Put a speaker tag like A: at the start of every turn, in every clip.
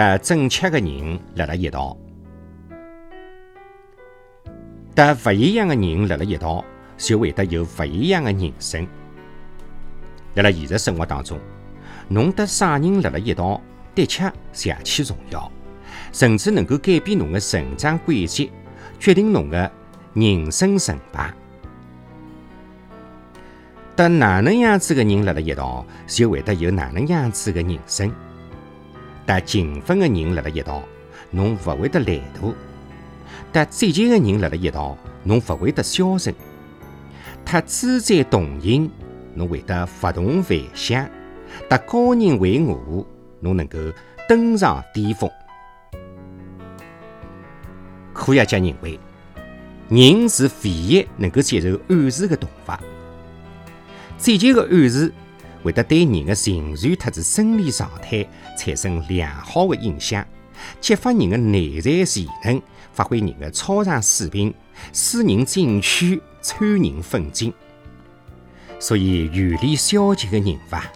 A: 得正确的人辣辣一道，得勿一样的人辣辣一道，就会得有勿一样的人生。辣辣现实生活当中，侬得啥人辣辣一道，的确极其重要，甚至能够改变侬的成长轨迹，决定侬的人生成败。得哪能样子的人辣辣一道，就会得有哪能样子的人生。搭勤奋的人辣辣一道，侬勿会得懒惰；搭积极的人辣辣一道，侬勿会得消沉；搭自在动人，侬会得不动凡响；搭高人为我，侬能够登上巅峰。科学家认为，人是唯一能够接受暗示的动物。积极的暗示会得对人的情绪特子生理状态产生良好的影响，激发人的内在潜能，发挥人的超常水平，使人进取，催人奋进。所以远离消极的人吧，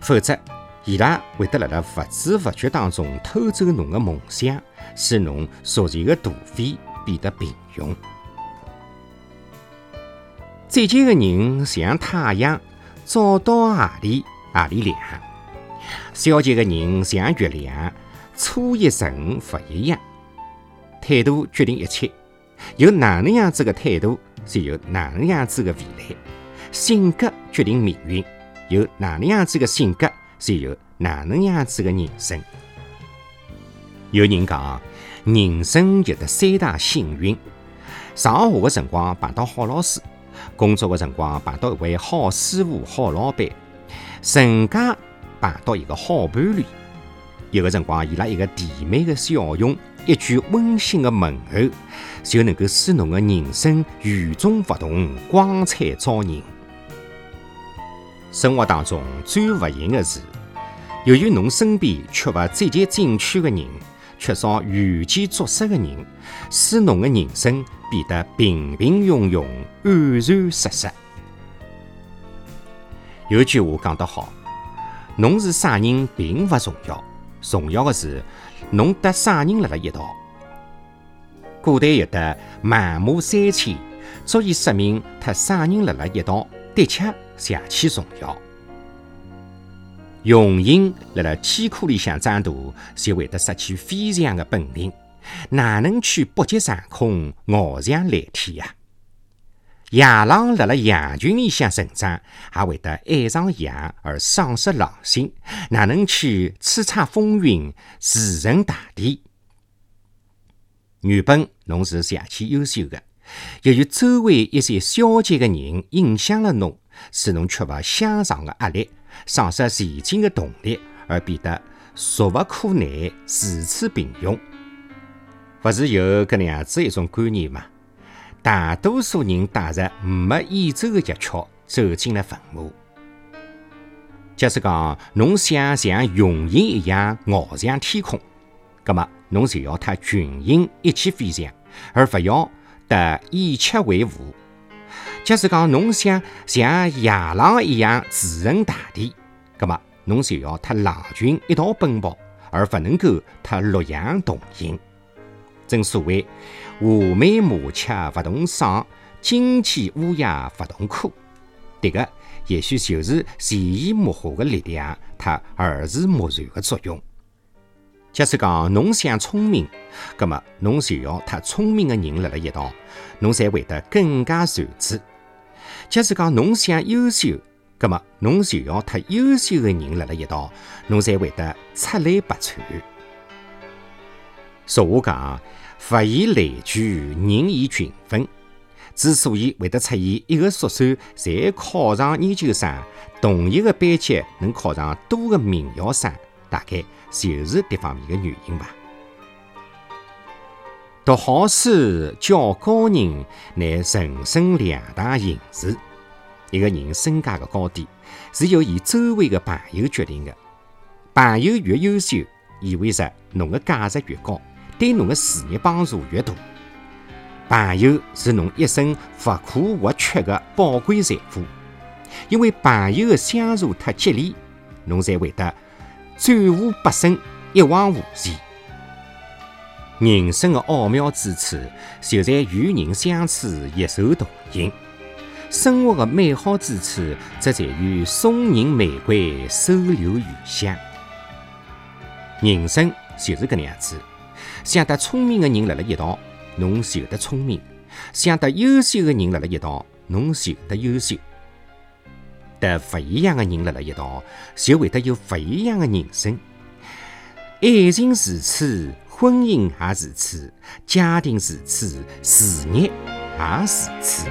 A: 否则伊拉会得辣辣不知不觉当中偷走侬的梦想，使侬逐渐的颓废，变得平庸。积极的人像太阳，照到何里何里亮；消极的人像月亮，初一十五不一样。态度决定一切，有哪能样子的态度，就有哪能样子的未来。性格决定命运，有哪能样子的性格，就有哪能样子的人生。有人讲，人生有得三大幸运：上学的辰光碰到好老师。工作的辰光碰到一位好师傅、好老板，成家碰到一个好伴侣，有个辰光伊拉一个甜美的笑容，一句温馨的问候，就能够使侬的人生与众不同、光彩照人。生活当中最不幸的是，由于侬身边缺乏积极进取的人。缺少远见卓识的人，使侬的人生变得平平庸庸、黯然失色。有句话讲得好：“侬是啥人并不重要，重要的是侬搭啥人辣辣一道。”古代有的满目三千，足以说明他啥人辣辣一道，的确极其重要。雄鹰辣辣天空里向长大，就会得失去飞翔的本领，哪能去北极上空翱翔蓝天呀？野狼辣辣羊群里向成长，也会得爱上羊而丧失狼性，哪能去叱咤风云、驰骋大地？原本侬是极其优秀的，由于周围一些消极的人影响了侬，使侬缺乏向上的压力。丧失前进的动力，而变得俗不可耐、如此平庸，不是有搿能样子一种观念吗？大多数人带着没演奏的乐曲走进了坟墓。假使讲侬想像雄鹰一样翱翔天空，葛么侬就要和群鹰一起飞翔，而不要得以吃为伍。假使讲侬想像野狼一样驰骋大地，葛么侬就要和狼群一道奔跑，而不能够和鹿羊同行。正所谓“画眉麻雀不同嗓，金鸡乌鸦不同科”，迭个也许就是潜移默化的力量和耳濡目染的作用。假使讲侬想聪明，葛么侬就要和聪明的人辣辣一道，侬才会得更加睿智。假使讲侬想优秀，葛么侬就要和优秀的人辣辣一道，侬才会得出类拔萃。俗话讲，物以类聚，人以群分。之所以会得出现一个宿舍侪考上研究生，同一个班级能考上多个名校生，大概就是这方面的原因吧。读好书、教高人，乃人生两大幸事。一个人身价的高低，是由伊周围的朋友决定的。朋友越优秀，意味着侬的价值越高，对侬的事业帮助越大。朋友是侬一生不可或缺的宝贵财富，因为朋友的相助和激励，侬才会得转无不胜，一往无前。人生的奥妙之处，就在与人相处，一手同行；生活的美好之处，则在于送人玫瑰，手留余香。人生就是搿能样子，想得聪明的人辣辣一道，侬就得聪明；想得优秀的人辣辣一道，侬就得优秀。得勿一样的人辣辣一道，就会得有勿一样的人生。爱情如此，婚姻也如此，家庭如此，事业也如此。